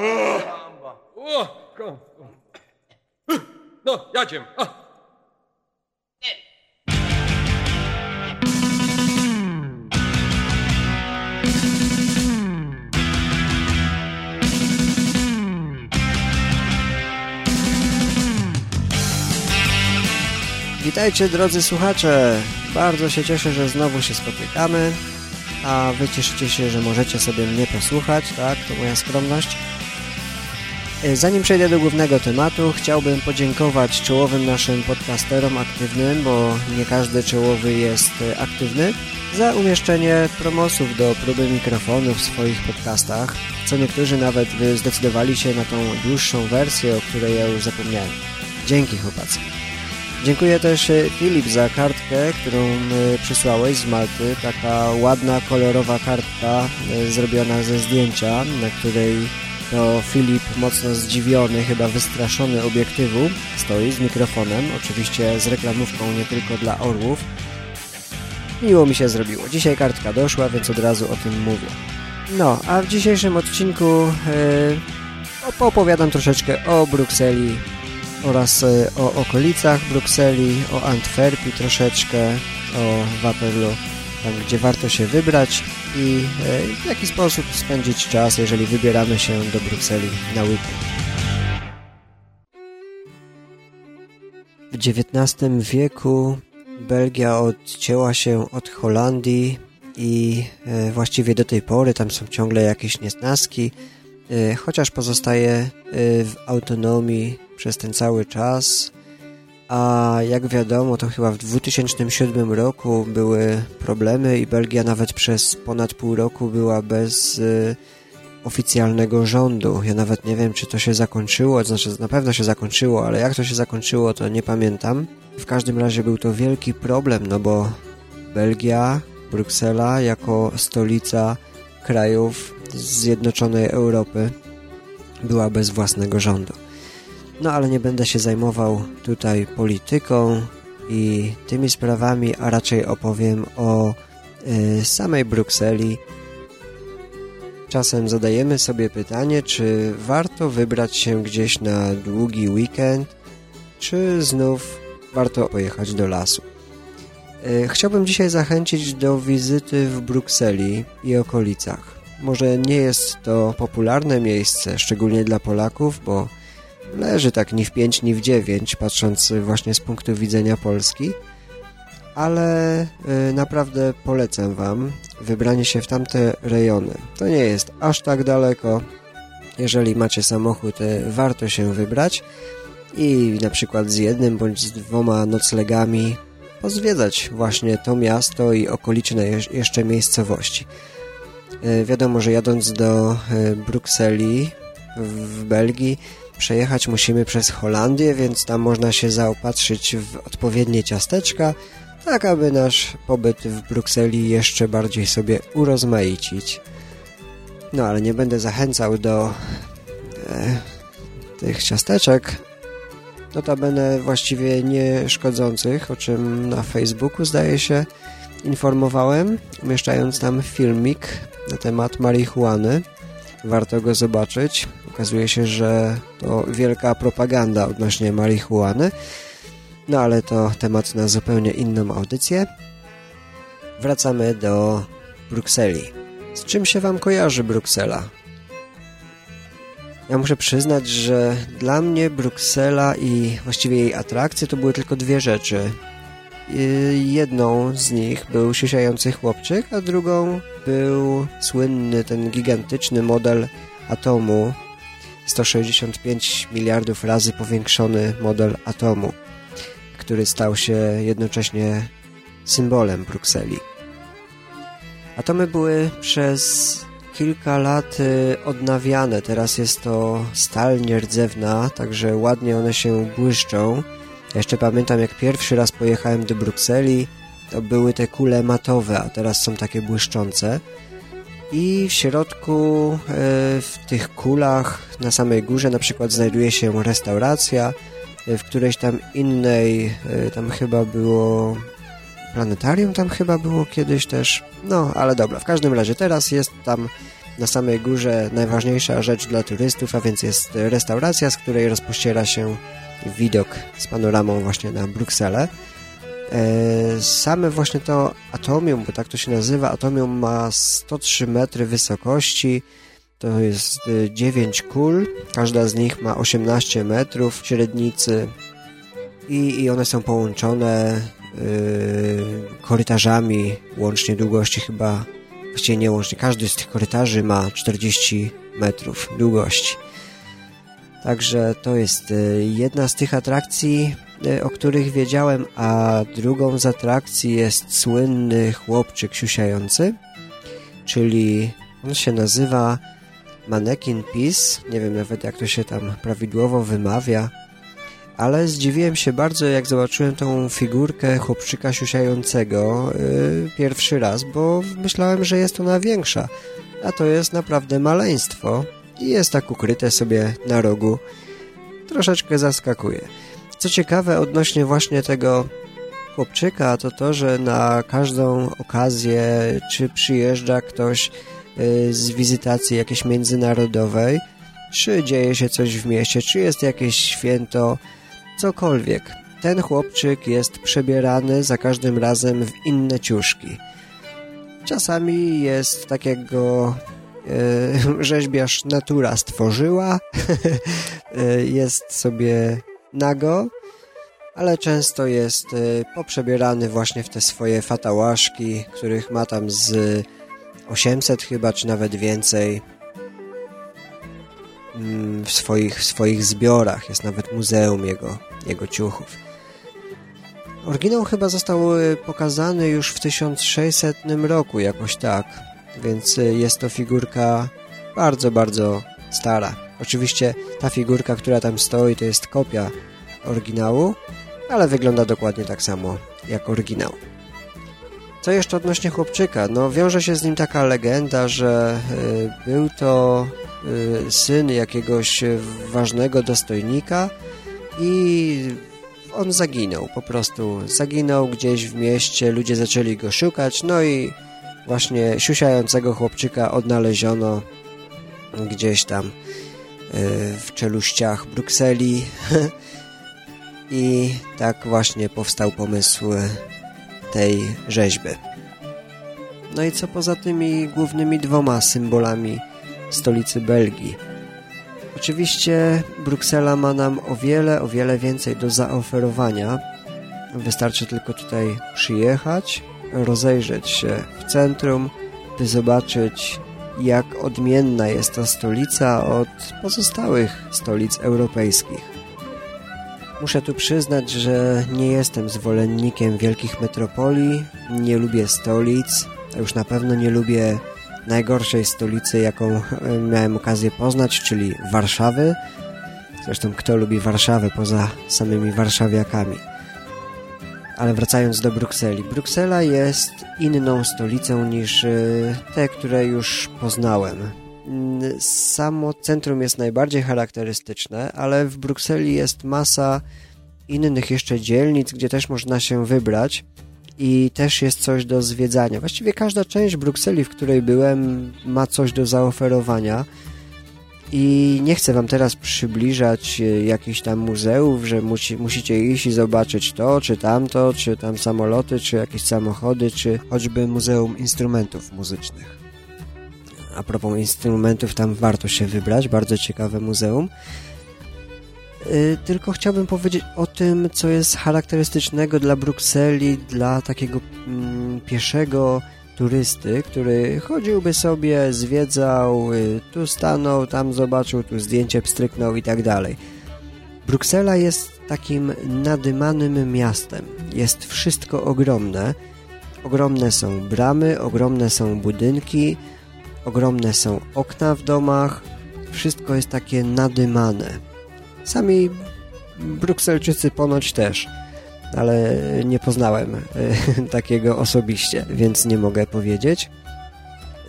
O, No. Witajcie drodzy słuchacze! Bardzo się cieszę, że znowu się spotykamy, a wy cieszycie się, że możecie sobie mnie posłuchać, tak? To moja skromność. E, Zanim przejdę do głównego tematu, chciałbym podziękować czołowym naszym podcasterom aktywnym, bo nie każdy czołowy jest e, aktywny, za umieszczenie promosów do próby mikrofonu w swoich podcastach, co niektórzy nawet zdecydowali się na tą dłuższą wersję, o której ja już zapomniałem. Dzięki chłopacy. Dziękuję też e, Filip za kartkę, którą przysłałeś z Malty. Taka ładna, kolorowa kartka zrobiona ze zdjęcia, na której to Filip mocno zdziwiony, chyba wystraszony obiektywu stoi z mikrofonem, oczywiście z reklamówką nie tylko dla orłów. Miło mi się zrobiło. Dzisiaj kartka doszła, więc od razu o tym mówię. No, a w dzisiejszym odcinku e, opowiadam troszeczkę o Brukseli, oraz e, o okolicach Brukseli, o Antwerpii troszeczkę, o Waterloo, tam gdzie warto się wybrać i e, w jaki sposób spędzić czas, jeżeli wybieramy się do Brukseli na weekend. W XIX wieku Belgia odcięła się od Holandii i e, właściwie do tej pory tam są ciągle jakieś niesnaski, e, chociaż pozostaje w autonomii przez ten cały czas. A jak wiadomo, to chyba w 2007 roku były problemy i Belgia nawet przez ponad pół roku była bez y, oficjalnego rządu. Ja nawet nie wiem, czy to się zakończyło, znaczy na pewno się zakończyło, ale jak to się zakończyło, to nie pamiętam. W każdym razie był to wielki problem, no bo Belgia, Bruksela jako stolica krajów Zjednoczonej Europy była bez własnego rządu. No ale nie będę się zajmował tutaj polityką i tymi sprawami, a raczej opowiem o y, samej Brukseli. Czasem zadajemy sobie pytanie, czy warto wybrać się gdzieś na długi weekend, czy znów warto pojechać do lasu. Y, chciałbym dzisiaj zachęcić do wizyty w Brukseli i okolicach. Może nie jest to popularne miejsce, szczególnie dla Polaków, bo leży tak ni w 5, ni w 9, patrząc właśnie z punktu widzenia Polski, ale y, naprawdę polecam Wam wybranie się w tamte rejony. To nie jest aż tak daleko. Jeżeli macie samochód, y, warto się wybrać i na przykład z jednym bądź z dwoma noclegami pozwiedzać właśnie to miasto i okoliczne jeszcze miejscowości. Y, wiadomo, że jadąc do Brukseli w Belgii przejechać musimy przez Holandię, więc tam można się zaopatrzyć w odpowiednie ciasteczka, tak aby nasz pobyt w Brukseli jeszcze bardziej sobie urozmaicić. No ale nie będę zachęcał do e, tych ciasteczek, notabene właściwie nie szkodzących, o czym na Facebooku zdaje się informowałem, umieszczając tam filmik na temat marihuany. Warto go zobaczyć. Okazuje się, że to wielka propaganda odnośnie marihuany. No ale to temat na zupełnie inną audycję. Wracamy do Brukseli. Z czym się Wam kojarzy Bruksela? Ja muszę przyznać, że dla mnie Bruksela i właściwie jej atrakcje to były tylko dwie rzeczy. Jedną z nich był siusiający chłopczyk, a drugą był słynny ten gigantyczny model atomu 165 miliardów razy powiększony model atomu, który stał się jednocześnie symbolem Brukseli. Atomy były przez kilka lat odnawiane. Teraz jest to stal nierdzewna, także ładnie one się błyszczą. Jeszcze pamiętam, jak pierwszy raz pojechałem do Brukseli, to były te kule matowe, a teraz są takie błyszczące. I w środku, e, w tych kulach, na samej górze na przykład znajduje się restauracja, e, w którejś tam innej, e, tam chyba było planetarium, tam chyba było kiedyś też. No, ale dobra, w każdym razie teraz jest tam na samej górze najważniejsza rzecz dla turystów, a więc jest restauracja, z której rozpościera się widok z panoramą właśnie na Brukselę. E, same właśnie to atomium, bo tak to się nazywa, atomium ma 103 metry wysokości, to jest 9 kul, każda z nich ma 18 metrów średnicy i, i one są połączone yy, korytarzami łącznie długości chyba, właściwie nie łącznie, każdy z tych korytarzy ma 40 metrów długości. Także to jest jedna z tych atrakcji, o których wiedziałem, a drugą z atrakcji jest słynny chłopczyk siusiający, czyli on się nazywa Mannequin Peace, nie wiem nawet jak to się tam prawidłowo wymawia, ale zdziwiłem się bardzo jak zobaczyłem tą figurkę chłopczyka siusiającego yy, pierwszy raz, bo myślałem, że jest ona większa, a to jest naprawdę maleństwo i jest tak ukryte sobie na rogu. Troszeczkę zaskakuje. Co ciekawe odnośnie właśnie tego chłopczyka, to to, że na każdą okazję, czy przyjeżdża ktoś y, z wizytacji jakiejś międzynarodowej, czy dzieje się coś w mieście, czy jest jakieś święto, cokolwiek. Ten chłopczyk jest przebierany za każdym razem w inne ciuszki. Czasami jest tak jak go E, rzeźbiarz natura stworzyła. E, jest sobie nago, ale często jest e, poprzebierany właśnie w te swoje fatałaszki, których ma tam z 800 chyba, czy nawet więcej mm, w swoich, w swoich zbiorach. Jest nawet muzeum jego, jego ciuchów. Oryginał chyba został pokazany już w 1600 roku, jakoś tak więc y, jest to figurka bardzo, bardzo stara. Oczywiście ta figurka, która tam stoi, to jest kopia oryginału, ale wygląda dokładnie tak samo jak oryginał. Co jeszcze odnośnie chłopczyka? No, wiąże się z nim taka legenda, że y, był to y, syn jakiegoś ważnego dostojnika i on zaginął, po prostu zaginął gdzieś w mieście, ludzie zaczęli go szukać, no i właśnie siusiającego chłopczyka odnaleziono gdzieś tam e, w czeluściach Brukseli i tak właśnie powstał pomysł tej rzeźby. No i co poza tymi głównymi dwoma symbolami stolicy Belgii? Oczywiście Bruksela ma nam o wiele, o wiele więcej do zaoferowania. Wystarczy tylko tutaj przyjechać, rozejrzeć się w centrum, by zobaczyć, jak odmienna jest ta stolica od pozostałych stolic europejskich. Muszę tu przyznać, że nie jestem zwolennikiem wielkich metropolii, nie lubię stolic, a już na pewno nie lubię najgorszej stolicy, jaką miałem okazję poznać, czyli Warszawy. Zresztą kto lubi Warszawę poza samymi warszawiakami. Ale wracając do Brukseli. Bruksela jest inną stolicą niż e, te, które już poznałem. Mm, samo centrum jest najbardziej charakterystyczne, ale w Brukseli jest masa innych jeszcze dzielnic, gdzie też można się wybrać i też jest coś do zwiedzania. Właściwie każda część Brukseli, w której byłem, ma coś do zaoferowania. I nie chcę Wam teraz przybliżać e, jakichś tam muzeów, że musi, musicie iść i zobaczyć to, czy tamto, czy tam samoloty, czy jakieś samochody, czy choćby Muzeum Instrumentów Muzycznych. A propos instrumentów, tam warto się wybrać, bardzo ciekawe muzeum. Yy, tylko chciałbym powiedzieć o tym, co jest charakterystycznego dla Brukseli, dla takiego mm, pieszego turysty, który chodziłby sobie, zwiedzał, y, tu stanął, tam zobaczył, tu zdjęcie pstryknął i tak dalej. Bruksela jest takim nadymanym miastem. Jest wszystko ogromne. Ogromne są bramy, ogromne są budynki, ogromne są okna w domach. Wszystko jest takie nadymane. Sami Brukselczycy ponoć też ale nie poznałem e, takiego osobiście, więc nie mogę powiedzieć.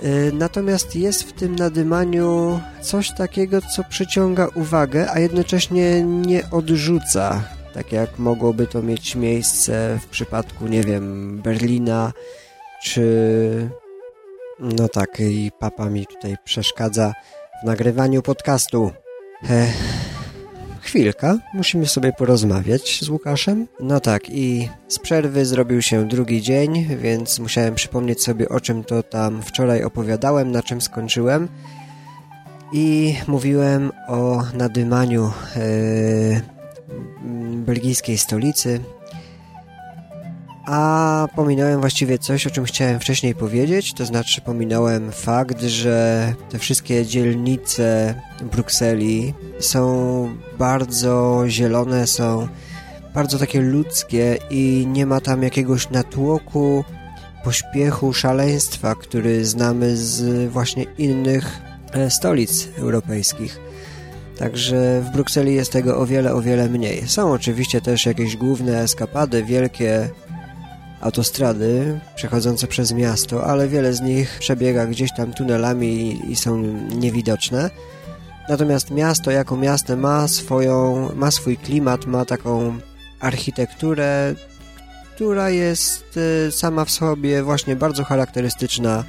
E, natomiast jest w tym nadymaniu coś takiego, co przyciąga uwagę, a jednocześnie nie odrzuca, tak jak mogłoby to mieć miejsce w przypadku, nie wiem, Berlina, czy No tak, i papa mi tutaj przeszkadza w nagrywaniu podcastu. Ech, chwilka, musimy sobie porozmawiać z Łukaszem. No tak, i z przerwy zrobił się drugi dzień, więc musiałem przypomnieć sobie o czym to tam wczoraj opowiadałem, na czym skończyłem. I mówiłem o nadymaniu yy, belgijskiej stolicy, a pominąłem właściwie coś, o czym chciałem wcześniej powiedzieć, to znaczy pominąłem fakt, że te wszystkie dzielnice Brukseli są bardzo zielone, są bardzo takie ludzkie i nie ma tam jakiegoś natłoku, pośpiechu, szaleństwa, który znamy z właśnie innych e, stolic europejskich. Także w Brukseli jest tego o wiele, o wiele mniej. Są oczywiście też jakieś główne eskapady, wielkie autostrady przechodzące przez miasto, ale wiele z nich przebiega gdzieś tam tunelami i są niewidoczne. Natomiast miasto jako miasto ma swoją, ma swój klimat, ma taką architekturę, która jest y, sama w sobie właśnie bardzo charakterystyczna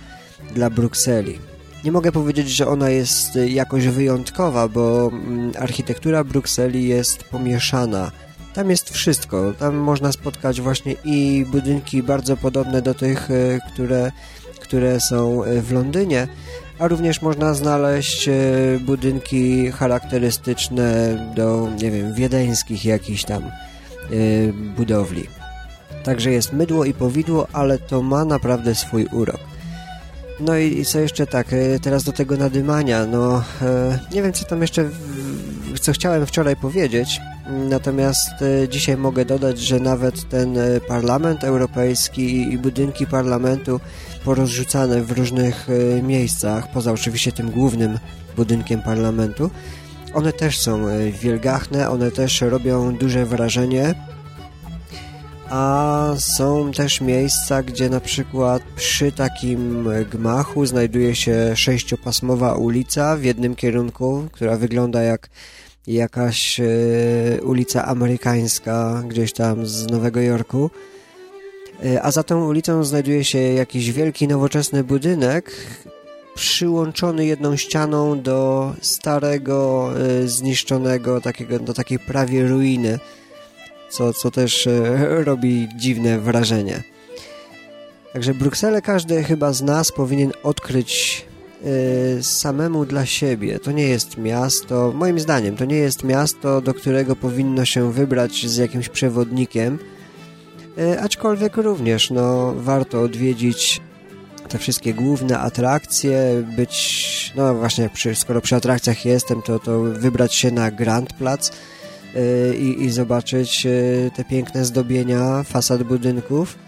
dla Brukseli. Nie mogę powiedzieć, że ona jest jakoś wyjątkowa, bo mm, architektura Brukseli jest pomieszana tam jest wszystko. Tam można spotkać właśnie i budynki bardzo podobne do tych, e, które, które są e, w Londynie, a również można znaleźć e, budynki charakterystyczne do, nie wiem, wiedeńskich jakichś tam budowli. Także jest mydło i powidło, ale to ma naprawdę swój urok. No i, co jeszcze tak, teraz do tego nadymania, no nie wiem co tam jeszcze, co chciałem wczoraj powiedzieć, Natomiast e, dzisiaj mogę dodać, że nawet ten e, Parlament Europejski i budynki parlamentu porozrzucane w różnych e, miejscach, poza oczywiście tym głównym budynkiem parlamentu, one też są wielgachne, one też robią duże wrażenie, a są też miejsca, gdzie na przykład przy takim gmachu znajduje się sześciopasmowa ulica w jednym kierunku, która wygląda jak jakaś e, ulica amerykańska gdzieś tam z Nowego Jorku. E, a za tą ulicą znajduje się jakiś wielki, nowoczesny budynek przyłączony jedną ścianą do starego, e, zniszczonego, takiego, do takiej prawie ruiny, co, co też robi dziwne wrażenie. Także Brukselę każdy chyba z nas powinien odkryć samemu dla siebie. To nie jest miasto, moim zdaniem, to nie jest miasto, do którego powinno się wybrać z jakimś przewodnikiem, y, aczkolwiek również no, warto odwiedzić te wszystkie główne atrakcje, być, no właśnie, przy, skoro przy atrakcjach jestem, to, to wybrać się na Grand Plac yy, i, zobaczyć te piękne zdobienia fasad budynków.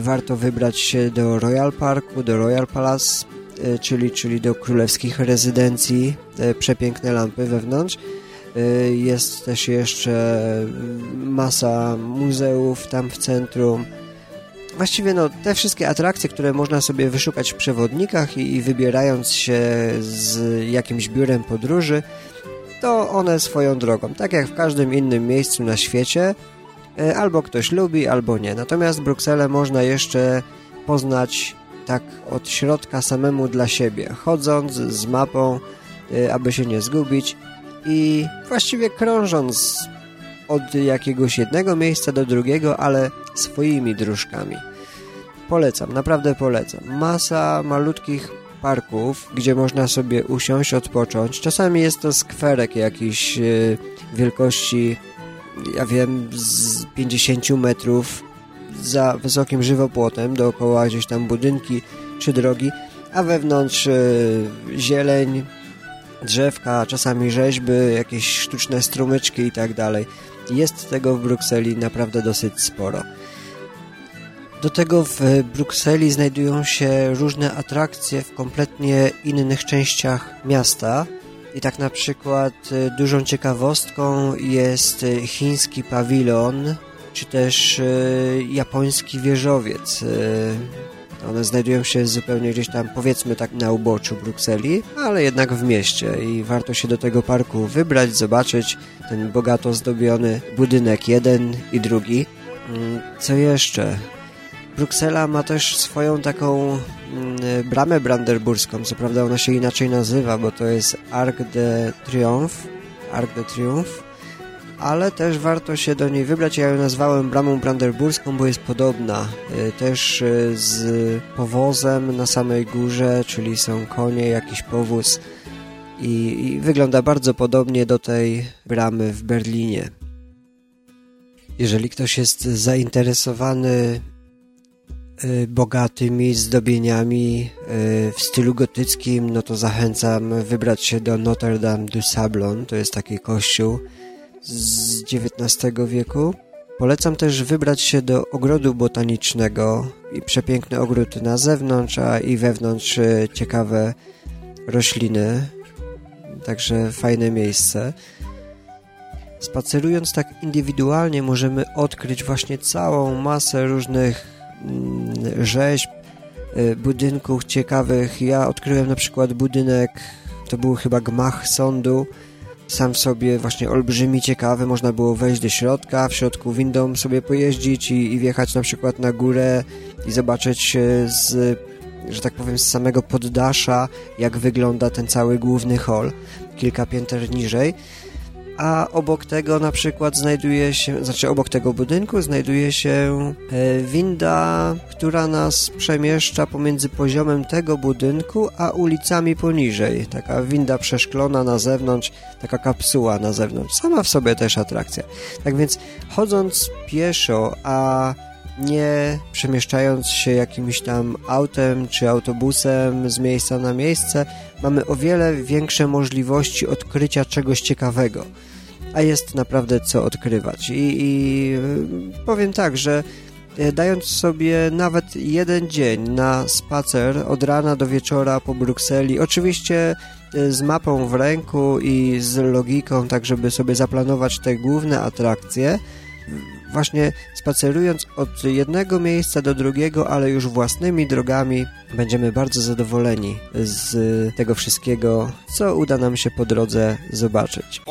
Warto wybrać się do Royal Parku, do Royal Palace, czyli, czyli do królewskich rezydencji, przepiękne lampy wewnątrz. E, jest też jeszcze masa muzeów tam w centrum. Właściwie no, te wszystkie atrakcje, które można sobie wyszukać w przewodnikach i, i wybierając się z jakimś biurem podróży, to one swoją drogą, tak jak w każdym innym miejscu na świecie, e, albo ktoś lubi, albo nie. Natomiast Brukselę można jeszcze poznać tak od środka samemu dla siebie, chodząc z mapą, y, aby się nie zgubić i właściwie krążąc od jakiegoś jednego miejsca do drugiego, ale swoimi dróżkami. Polecam, naprawdę polecam. Masa malutkich parków, gdzie można sobie usiąść, odpocząć. Czasami jest to skwerek jakiś y, wielkości, ja wiem, z 50 metrów, za wysokim żywopłotem, dookoła gdzieś tam budynki czy drogi, a wewnątrz y, zieleń, drzewka, czasami rzeźby, jakieś sztuczne strumyczki i tak dalej. Jest tego w Brukseli naprawdę dosyć sporo. Do tego w Brukseli znajdują się różne atrakcje w kompletnie innych częściach miasta. I tak na przykład y, dużą ciekawostką jest chiński pawilon czy też e, japoński wieżowiec. E, one znajdują się zupełnie gdzieś tam, powiedzmy tak, na uboczu Brukseli, ale jednak w mieście i warto się do tego parku wybrać, zobaczyć ten bogato zdobiony budynek jeden i drugi. Mm, co jeszcze? Bruksela ma też swoją taką mm, bramę brandenburską, co prawda ona się inaczej nazywa, bo to jest Arc de Triomphe, Arc de Triomphe, ale też warto się do niej wybrać. Ja ją nazwałem bramą brandenburską, bo jest podobna. Y, też y, z powozem na samej górze, czyli są konie, jakiś powóz i, i wygląda bardzo podobnie do tej bramy w Berlinie. Jeżeli ktoś jest zainteresowany y, bogatymi zdobieniami w stylu gotyckim, no to zachęcam wybrać się do Notre Dame du Sablon. To jest taki kościół z XIX wieku. Polecam też wybrać się do ogrodu botanicznego i przepiękny ogród na zewnątrz, a i wewnątrz e, ciekawe rośliny. Także fajne miejsce. Spacerując tak indywidualnie możemy odkryć właśnie całą masę różnych mm, rzeźb, e, budynków ciekawych. Ja odkryłem na przykład budynek, to był chyba gmach sądu, sam w sobie właśnie olbrzymi, ciekawy, można było wejść do środka, w środku windą sobie pojeździć i, i wjechać na przykład na górę i zobaczyć z, że tak powiem, z samego poddasza, jak wygląda ten cały główny hall, kilka pięter niżej a obok tego na przykład znajduje się, znaczy obok tego budynku znajduje się e, winda, która nas przemieszcza pomiędzy poziomem tego budynku, a ulicami poniżej. Taka winda przeszklona na zewnątrz, taka kapsuła na zewnątrz. Sama w sobie też atrakcja. Tak więc chodząc pieszo, a nie przemieszczając się jakimś tam autem czy autobusem z miejsca na miejsce, mamy o wiele większe możliwości odkrycia czegoś ciekawego. A jest naprawdę co odkrywać. I, i y, powiem tak, że y, dając sobie nawet jeden dzień na spacer od rana do wieczora po Brukseli, oczywiście y, z mapą w ręku i z logiką, tak żeby sobie zaplanować te główne atrakcje, właśnie spacerując od jednego miejsca do drugiego, ale już własnymi drogami, będziemy bardzo zadowoleni z tego wszystkiego, co uda nam się po drodze zobaczyć.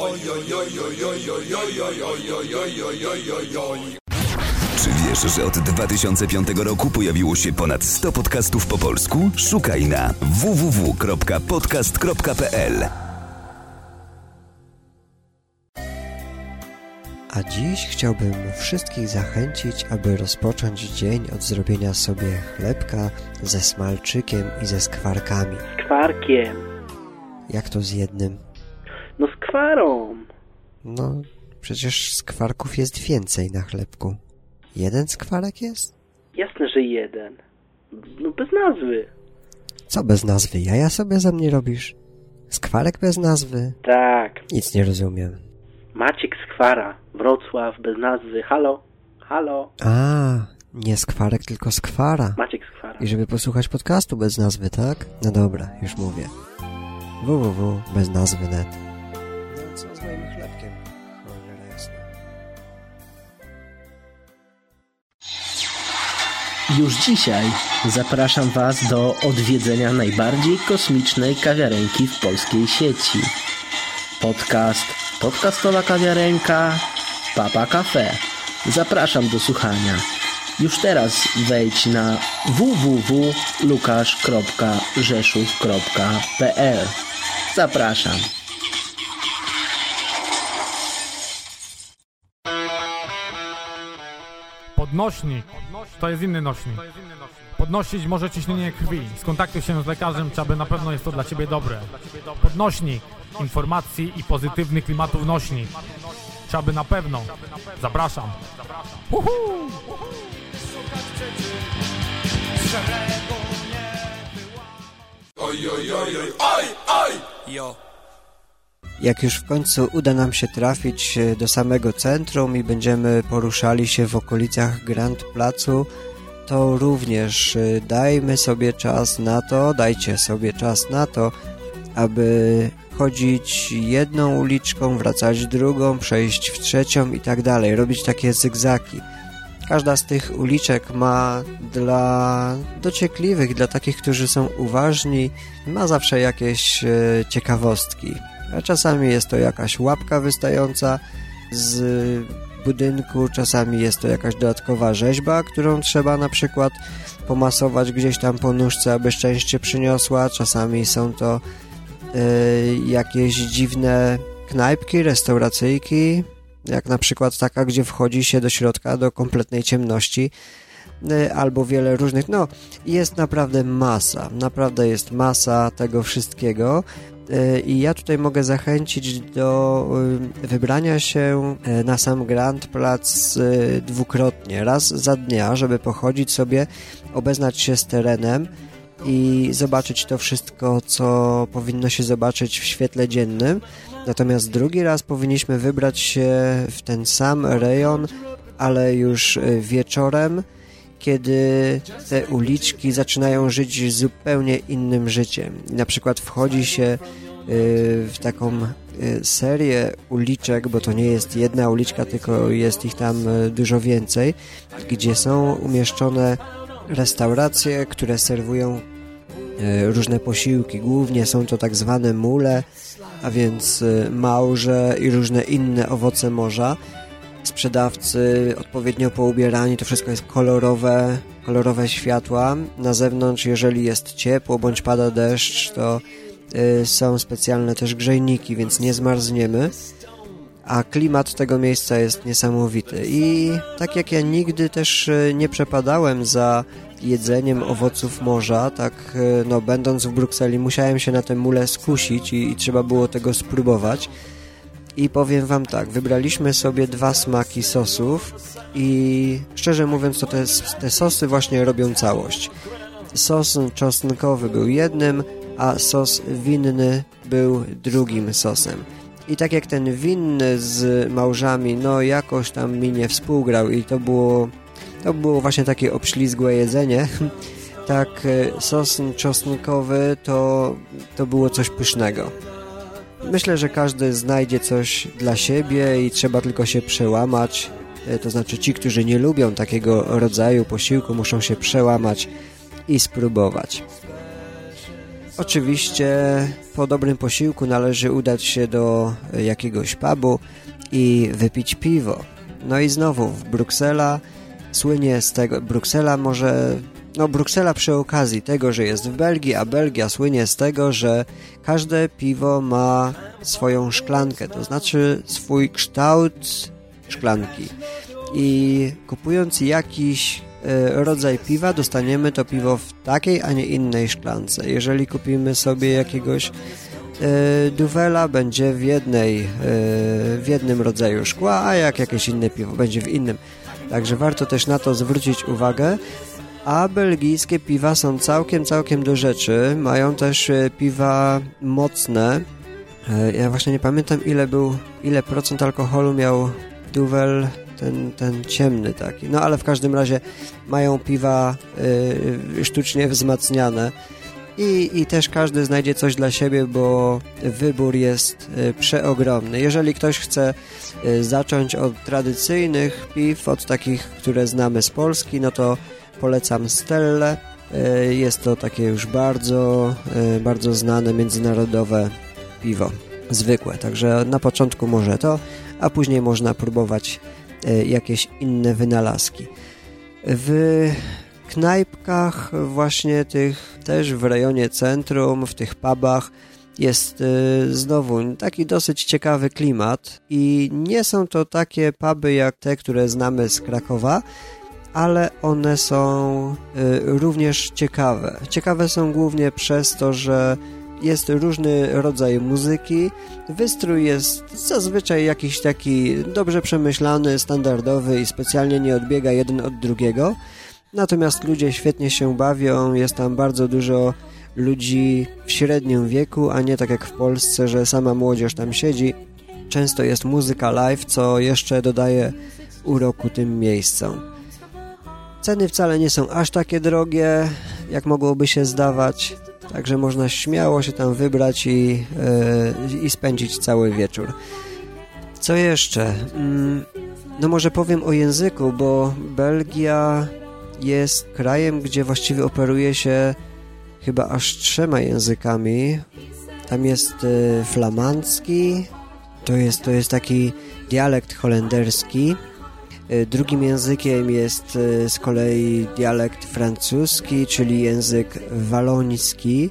Czy wiesz, że od 2005 roku pojawiło się ponad 100 podcastów po polsku? Szukaj na www.podcast.pl A dziś chciałbym wszystkich zachęcić, aby rozpocząć dzień od zrobienia sobie chlebka ze smalczykiem i ze skwarkami. Skwarkiem. Jak to z jednym? No skwarą. No, przecież skwarków jest więcej na chlebku. Jeden skwarek jest? Jasne, że jeden. No bez nazwy. Co bez nazwy? Jaja sobie ze mnie robisz? Skwarek bez nazwy? Tak. Nic nie rozumiem. Maciek Skwara, Wrocław, bez nazwy. Halo? Halo? A, nie skwarek, tylko skwara. Maciek Skwara. I żeby posłuchać podcastu bez nazwy, tak? No dobra, już mówię. www, bez nazwy net. No co z moim chlebkiem? Cholera jasna. Już dzisiaj zapraszam Was do odwiedzenia najbardziej kosmicznej kawiarenki w polskiej sieci. Podcast Podcastowa kawiarenka Papa Cafe. Zapraszam do słuchania. Już teraz wejdź na www.lukasz.rzeszów.pl Zapraszam. Podnośnik. To jest inny nośnik. Podnosić może ciśnienie krwi. Skontaktuj się z lekarzem, czy aby na pewno jest to dla Ciebie dobre. Podnośnik. Informacji i pozytywnych klimatów nośnik. Czy aby na pewno. Zapraszam. Uhu! Jak już w końcu uda nam się trafić e, do samego centrum i będziemy poruszali się w okolicach Grand Placu, to również e, dajmy sobie czas na to, dajcie sobie czas na to, aby chodzić jedną uliczką, wracać drugą, przejść w trzecią i tak dalej, robić takie zygzaki. Każda z tych uliczek ma dla dociekliwych, dla takich, którzy są uważni, ma zawsze jakieś e, ciekawostki. A czasami jest to jakaś łapka wystająca z budynku, czasami jest to jakaś dodatkowa rzeźba, którą trzeba na przykład pomasować gdzieś tam po nóżce, aby szczęście przyniosła, czasami są to jakieś dziwne knajpki, restauracyjki, jak na przykład taka, gdzie wchodzi się do środka do kompletnej ciemności, y, albo wiele różnych, no jest naprawdę masa, naprawdę jest masa tego wszystkiego y, i ja tutaj mogę zachęcić do y, wybrania się na sam Grand Plac dwukrotnie, raz za dnia, żeby pochodzić sobie, obeznać się z terenem i zobaczyć to wszystko, co powinno się zobaczyć w świetle dziennym, Natomiast drugi raz powinniśmy wybrać się w ten sam rejon, ale już e, wieczorem, kiedy te uliczki zaczynają żyć zupełnie innym życiem. Na przykład wchodzi się e, w taką e, serię uliczek, bo to nie jest jedna uliczka, tylko jest ich tam dużo więcej, gdzie są umieszczone restauracje, które serwują różne posiłki. Głównie są to tak zwane mule, a więc y, małże i różne inne owoce morza. Sprzedawcy odpowiednio poubierani, to wszystko jest kolorowe, kolorowe światła. Na zewnątrz, jeżeli jest ciepło bądź pada deszcz, to y, są specjalne też grzejniki, więc nie zmarzniemy. A klimat tego miejsca jest niesamowity. I tak jak ja nigdy też nie przepadałem za jedzeniem owoców morza, tak e, no będąc w Brukseli musiałem się na tę mulę skusić i, i trzeba było tego spróbować. I powiem Wam tak, wybraliśmy sobie dwa smaki sosów i szczerze mówiąc to te, te sosy właśnie robią całość. Sos czosnkowy był jednym, a sos winny był drugim sosem. I tak jak ten winny z małżami, no jakoś tam mi nie współgrał i to było to było właśnie takie obślizgłe jedzenie. tak e, sos czosnkowy to, to było coś pysznego. Myślę, że każdy znajdzie coś dla siebie i trzeba tylko się przełamać. E, to znaczy ci, którzy nie lubią takiego rodzaju posiłku, muszą się przełamać i spróbować. Oczywiście po dobrym posiłku należy udać się do jakiegoś pubu i wypić piwo. No i znowu w Bruksela słynie z tego, Bruksela może, no Bruksela przy okazji tego, że jest w Belgii, a Belgia słynie z tego, że każde piwo ma swoją szklankę, to znaczy swój kształt szklanki. I kupując jakiś e, rodzaj piwa, dostaniemy to piwo w takiej, a nie innej szklance. Jeżeli kupimy sobie jakiegoś e, duwela, będzie w jednej, e, w jednym rodzaju szkła, a jak jakieś inne piwo będzie w innym. Także warto też na to zwrócić uwagę. A belgijskie piwa są całkiem, całkiem do rzeczy. Mają też e, piwa mocne. E, ja właśnie nie pamiętam ile był, ile procent alkoholu miał Duvel, ten, ten ciemny taki. No ale w każdym razie mają piwa y, sztucznie wzmacniane. I, I też każdy znajdzie coś dla siebie, bo wybór jest przeogromny. Jeżeli ktoś chce Y, zacząć od tradycyjnych piw, od takich, które znamy z Polski, no to polecam Stelle. Y, jest to takie już bardzo, bardzo znane międzynarodowe piwo, zwykłe. Także na początku może to, a później można próbować jakieś inne wynalazki. W knajpkach właśnie tych też w rejonie centrum, w tych pubach jest y, znowu taki dosyć ciekawy klimat i nie są to takie puby jak te, które znamy z Krakowa, ale one są y, również ciekawe. Ciekawe są głównie przez to, że jest różny rodzaj muzyki, wystrój jest zazwyczaj jakiś taki dobrze przemyślany, standardowy i specjalnie nie odbiega jeden od drugiego. Natomiast ludzie świetnie się bawią, jest tam bardzo dużo ludzi w średnim wieku, a nie tak jak w Polsce, że sama młodzież tam siedzi. Często jest muzyka live, co jeszcze dodaje uroku tym miejscom. Ceny wcale nie są aż takie drogie, jak mogłoby się zdawać, także można śmiało się tam wybrać i, yy, i spędzić cały wieczór. Co jeszcze? Mm, no może powiem o języku, bo Belgia jest krajem, gdzie właściwie operuje się chyba aż trzema językami. Tam jest y, flamandzki, to jest, to jest taki dialekt holenderski, Drugim językiem jest z kolei dialekt francuski, czyli język waloński.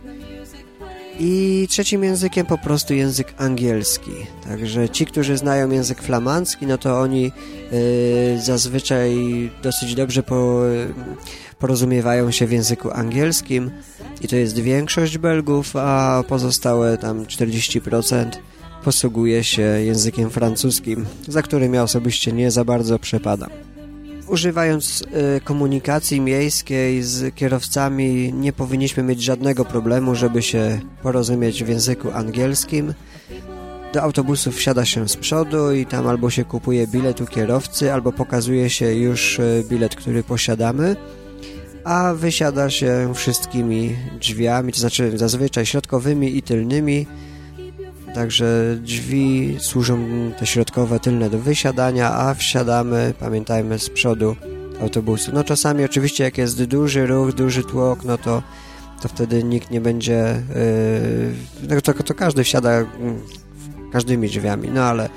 I trzecim językiem po prostu język angielski. Także ci, którzy znają język flamandzki, no to oni y, zazwyczaj dosyć dobrze po, porozumiewają się w języku angielskim i to jest większość Belgów, a pozostałe tam 40% posługuje się językiem francuskim, za którym ja osobiście nie za bardzo przepadam. Używając y, komunikacji miejskiej z kierowcami nie powinniśmy mieć żadnego problemu, żeby się porozumieć w języku angielskim. Do autobusu wsiada się z przodu i tam albo się kupuje bilet u kierowcy, albo pokazuje się już y, bilet, który posiadamy, a wysiada się wszystkimi drzwiami, to znaczy zazwyczaj środkowymi i tylnymi, Także drzwi służą te środkowe, tylne do wysiadania, a wsiadamy, pamiętajmy, z przodu autobusu. No czasami oczywiście jak jest duży ruch, duży tłok, no to, to wtedy nikt nie będzie, yy, to, to każdy wsiada mm, każdymi drzwiami, no ale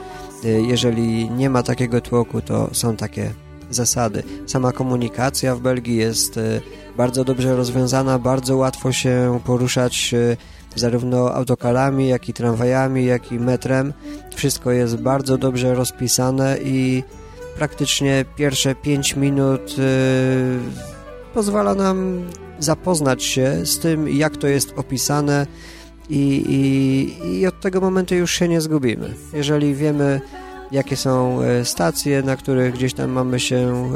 yy, jeżeli nie ma takiego tłoku, to są takie zasady. Sama komunikacja w Belgii jest yy, bardzo dobrze rozwiązana, bardzo łatwo się poruszać yy, zarówno autokarami, jak i tramwajami, jak i metrem. Wszystko jest bardzo dobrze rozpisane i praktycznie pierwsze 5 minut yy, pozwala nam zapoznać się z tym, jak to jest opisane i, i, i od tego momentu już się nie zgubimy. Jeżeli wiemy, jakie są y, stacje, na których gdzieś tam mamy się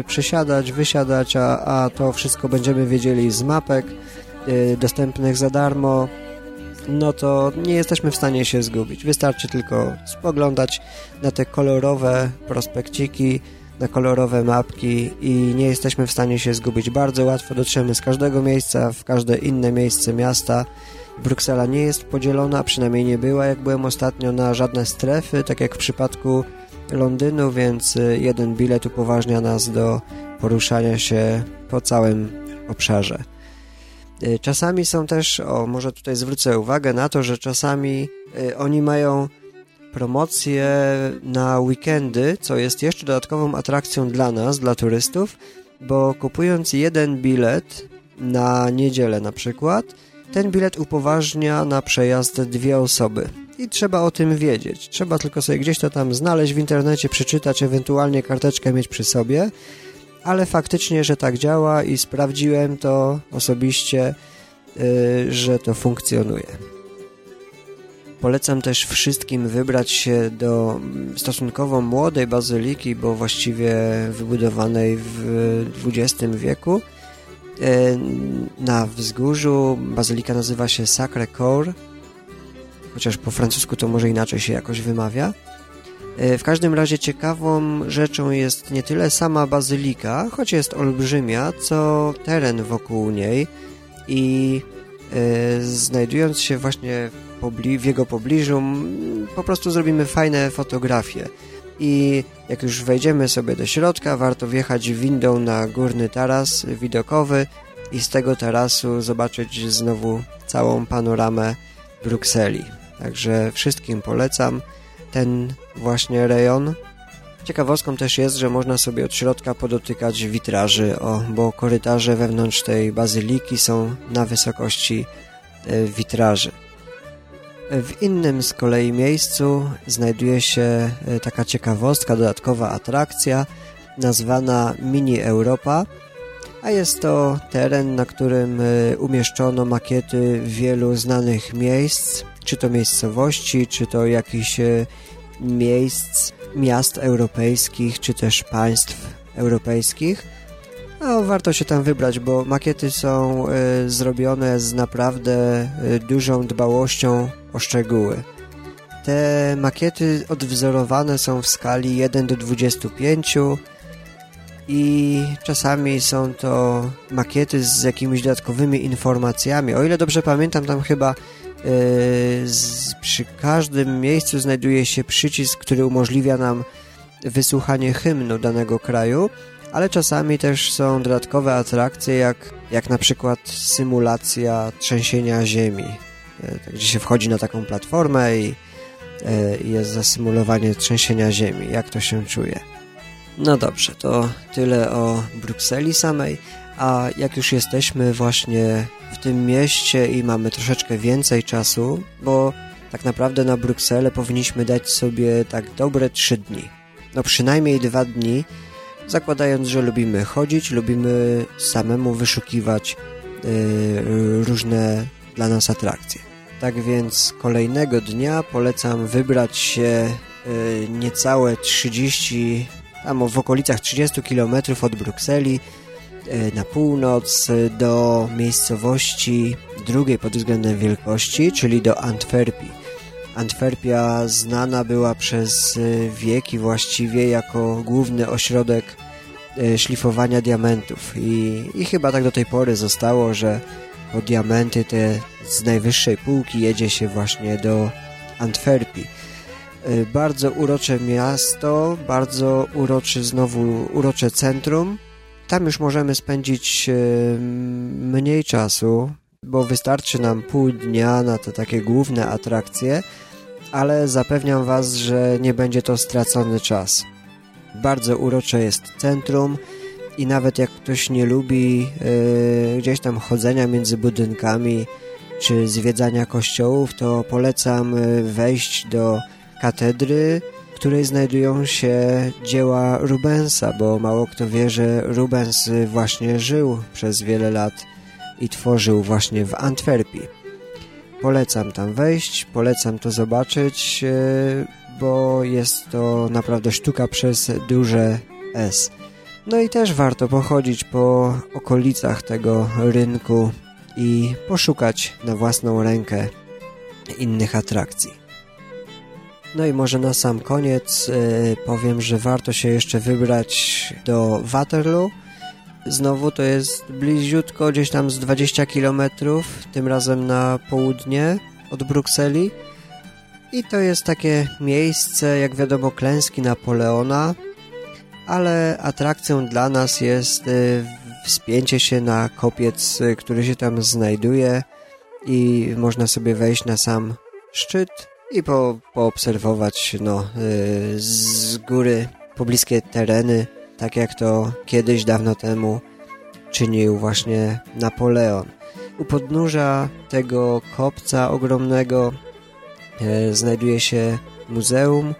y, przesiadać, wysiadać, a, a to wszystko będziemy wiedzieli z mapek dostępnych za darmo, no to nie jesteśmy w stanie się zgubić. Wystarczy tylko spoglądać na te kolorowe prospekciki, na kolorowe mapki i nie jesteśmy w stanie się zgubić. Bardzo łatwo dotrzemy z każdego miejsca w każde inne miejsce miasta. Bruksela nie jest podzielona, przynajmniej nie była, jak byłem ostatnio, na żadne strefy, tak jak w przypadku Londynu, więc y, jeden bilet upoważnia nas do poruszania się po całym obszarze. Y, czasami są też, o może tutaj zwrócę uwagę na to, że czasami y, oni mają promocje na weekendy, co jest jeszcze dodatkową atrakcją dla nas, dla turystów, bo kupując jeden bilet na niedzielę na przykład, ten bilet upoważnia na przejazd dwie osoby. I trzeba o tym wiedzieć. Trzeba tylko sobie gdzieś to tam znaleźć w internecie, przeczytać, ewentualnie karteczkę mieć przy sobie ale faktycznie, że tak działa i sprawdziłem to osobiście, yy, że to funkcjonuje. Polecam też wszystkim wybrać się do stosunkowo młodej bazyliki, bo właściwie wybudowanej w XX wieku. Yy, na wzgórzu bazylika nazywa się Sacré-Cœur, chociaż po francusku to może inaczej się jakoś wymawia. E, w każdym razie ciekawą rzeczą jest nie tyle sama bazylika, choć jest olbrzymia, co teren wokół niej. I e, znajdując się właśnie w jego pobliżu po prostu zrobimy fajne fotografie. I jak już wejdziemy sobie do środka warto wjechać windą na górny taras widokowy i z tego tarasu zobaczyć znowu całą panoramę Brukseli. Także wszystkim polecam ten właśnie rejon. Ciekawostką też jest, że można sobie od środka podotykać witraży, o, bo korytarze wewnątrz tej bazyliki są na wysokości e, witraży. W innym z kolei miejscu znajduje się e, taka ciekawostka, dodatkowa atrakcja nazwana Mini Europa, a jest to teren, na którym e, umieszczono makiety wielu znanych miejsc, czy to miejscowości, czy to jakichś e, miejsc, miast europejskich, czy też państw europejskich. No, warto się tam wybrać, bo makiety są y, zrobione z naprawdę y, dużą dbałością o szczegóły. Te makiety odwzorowane są w skali 1 do 25 i czasami są to makiety z jakimiś dodatkowymi informacjami. O ile dobrze pamiętam, tam chyba E, z, przy każdym miejscu znajduje się przycisk, który umożliwia nam wysłuchanie hymnu danego kraju, ale czasami też są dodatkowe atrakcje, jak, jak na przykład symulacja trzęsienia ziemi, e, gdzie się wchodzi na taką platformę e, i jest zasymulowanie trzęsienia ziemi, jak to się czuje. No dobrze, to tyle o Brukseli samej, a jak już jesteśmy właśnie w tym mieście i mamy troszeczkę więcej czasu, bo tak naprawdę na Brukselę powinniśmy dać sobie tak dobre trzy dni. No przynajmniej dwa dni, zakładając, że lubimy chodzić, lubimy samemu wyszukiwać yy, różne dla nas atrakcje. Tak więc kolejnego dnia polecam wybrać się yy, niecałe 30, tam w okolicach 30 km od Brukseli na północ do miejscowości drugiej pod względem wielkości, czyli do Antwerpii. Antwerpia znana była przez wieki właściwie jako główny ośrodek szlifowania diamentów i, i chyba tak do tej pory zostało, że po diamenty te z najwyższej półki jedzie się właśnie do Antwerpii. Bardzo urocze miasto, bardzo uroczy znowu urocze centrum. Tam już możemy spędzić mniej czasu, bo wystarczy nam pół dnia na te takie główne atrakcje, ale zapewniam Was, że nie będzie to stracony czas. Bardzo urocze jest centrum i nawet jak ktoś nie lubi yy, gdzieś tam chodzenia między budynkami czy zwiedzania kościołów, to polecam wejść do katedry, której znajdują się dzieła Rubensa, bo mało kto wie, że Rubens właśnie żył przez wiele lat i tworzył właśnie w Antwerpii. Polecam tam wejść, polecam to zobaczyć, bo jest to naprawdę sztuka przez duże S. No i też warto pochodzić po okolicach tego rynku i poszukać na własną rękę innych atrakcji. No i może na sam koniec yy, powiem, że warto się jeszcze wybrać do Waterloo. Znowu to jest bliziutko, gdzieś tam z 20 km, tym razem na południe od Brukseli. I to jest takie miejsce, jak wiadomo, klęski Napoleona, ale atrakcją dla nas jest y, wspięcie się na kopiec, y, który się tam znajduje i można sobie wejść na sam szczyt i po, poobserwować no, y, z góry pobliskie tereny, tak jak to kiedyś dawno temu czynił właśnie Napoleon. U podnóża tego kopca ogromnego znajduje się muzeum,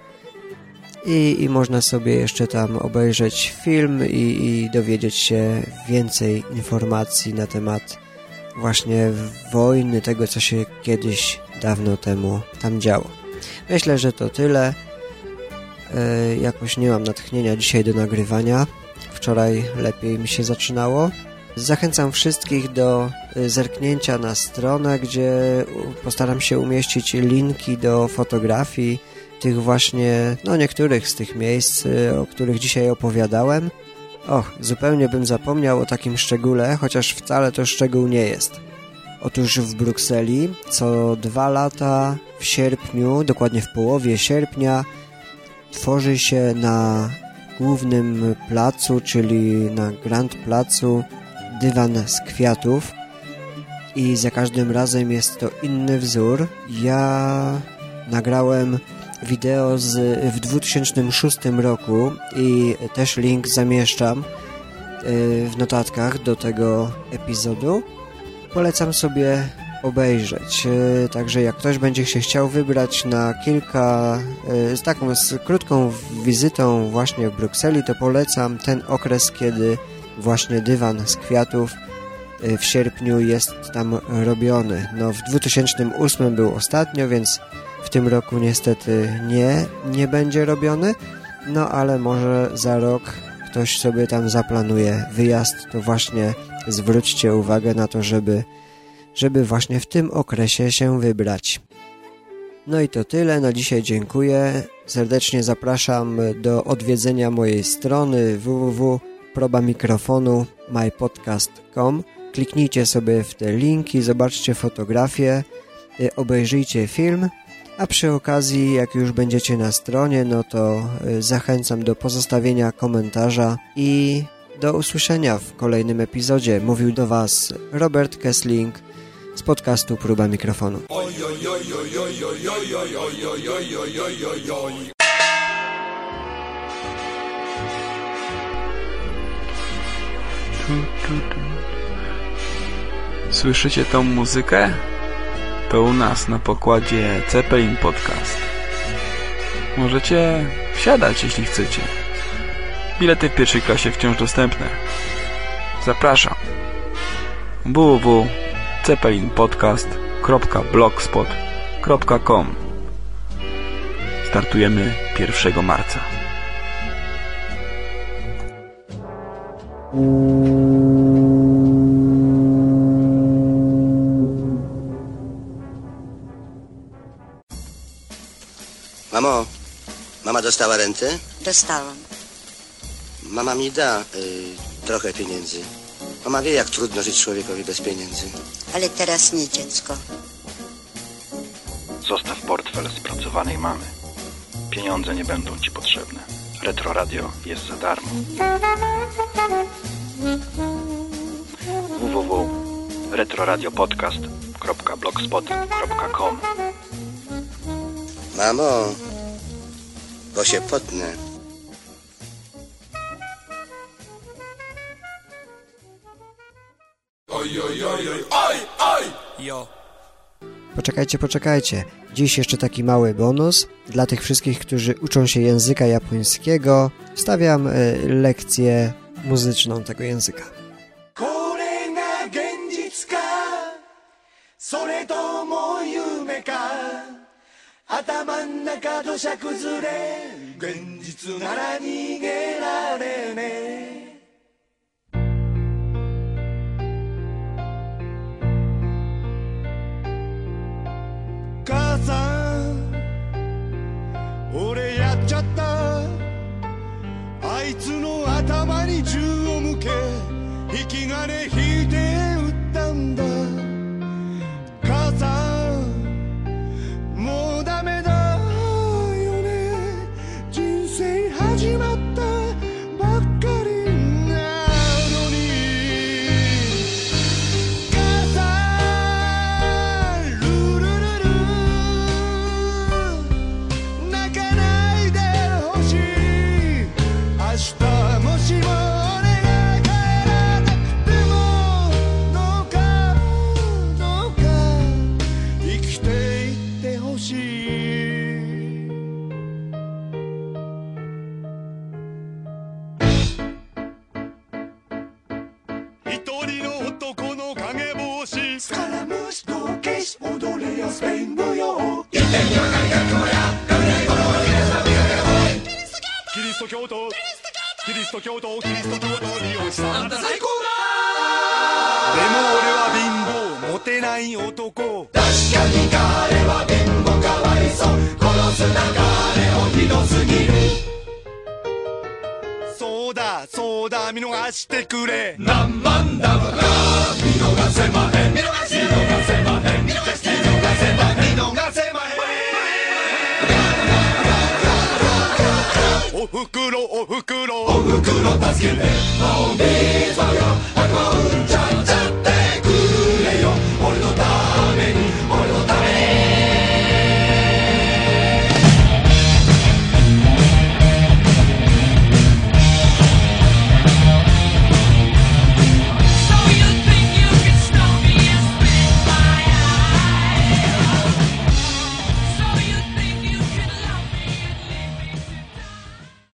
i, i można sobie jeszcze tam obejrzeć film i, i dowiedzieć się więcej informacji na temat właśnie wojny, tego co się kiedyś dawno temu tam działo. Myślę, że to tyle. E, jakoś nie mam natchnienia dzisiaj do nagrywania. Wczoraj lepiej mi się zaczynało. Zachęcam wszystkich do e, zerknięcia na stronę, gdzie postaram się umieścić linki do fotografii, tych właśnie, no niektórych z tych miejsc, y, o których dzisiaj opowiadałem. Och, zupełnie bym zapomniał o takim szczególe, chociaż wcale to szczegół nie jest. Otóż w Brukseli co dwa lata w sierpniu, dokładnie w połowie sierpnia, tworzy się na głównym placu, czyli na Grand Placu, dywan z kwiatów i za każdym razem jest to inny wzór. Ja nagrałem wideo z, w 2006 roku i też link zamieszczam y, w notatkach do tego epizodu. Polecam sobie obejrzeć. Y, także jak ktoś będzie się chciał wybrać na kilka, y, z taką z krótką wizytą właśnie w Brukseli, to polecam ten okres, kiedy właśnie dywan z kwiatów w sierpniu jest tam robiony. No w 2008 był ostatnio, więc w tym roku niestety nie, nie będzie robiony, no ale może za rok ktoś sobie tam zaplanuje wyjazd, to właśnie zwróćcie uwagę na to, żeby, żeby właśnie w tym okresie się wybrać. No i to tyle, na dzisiaj dziękuję. Serdecznie zapraszam do odwiedzenia mojej strony www.probamikrofonu mypodcast.com Kliknijcie sobie w te linki, zobaczcie fotografię, y, obejrzyjcie film a przy okazji, jak już będziecie na stronie, no to y, zachęcam do pozostawienia komentarza i do usłyszenia w kolejnym epizodzie. Mówił do Was Robert Kessling z podcastu Próba Mikrofonu. Słyszycie tą muzykę? To u nas na pokładzie Zeppelin Podcast. Możecie wsiadać, jeśli chcecie. Bilety w pierwszej klasie wciąż dostępne. Zapraszam. www.zeppelinpodcast.blogspot.com Startujemy 1 marca. Mamo, mama dostała rentę? Dostałam. Mama mi da y, trochę pieniędzy. Mama wie, jak trudno żyć człowiekowi bez pieniędzy. Ale teraz nie dziecko. Zostaw portfel spracowanej mamy. Pieniądze nie będą ci potrzebne. Retro Radio jest za darmo. www.retroradiopodcast.blogspot.com Mamo, bo się potnę. Poczekajcie, poczekajcie. Dziś jeszcze taki mały bonus. Dla tych wszystkich, którzy uczą się języka japońskiego, wstawiam y, lekcję muzyczną tego języka. こひし踊れよスペイン舞踊キリスト教徒キリスト教徒キリスト教徒におじさんあんた最高だでも俺は貧乏モテない男確かに彼は貧乏かわいそう殺すな彼をひどすぎるそうだそうだ見逃してくれ何万だから見逃せまへん見逃せまへんおふくろおふくろ。おふくろ助けてもうビーズマうちゃんちゃん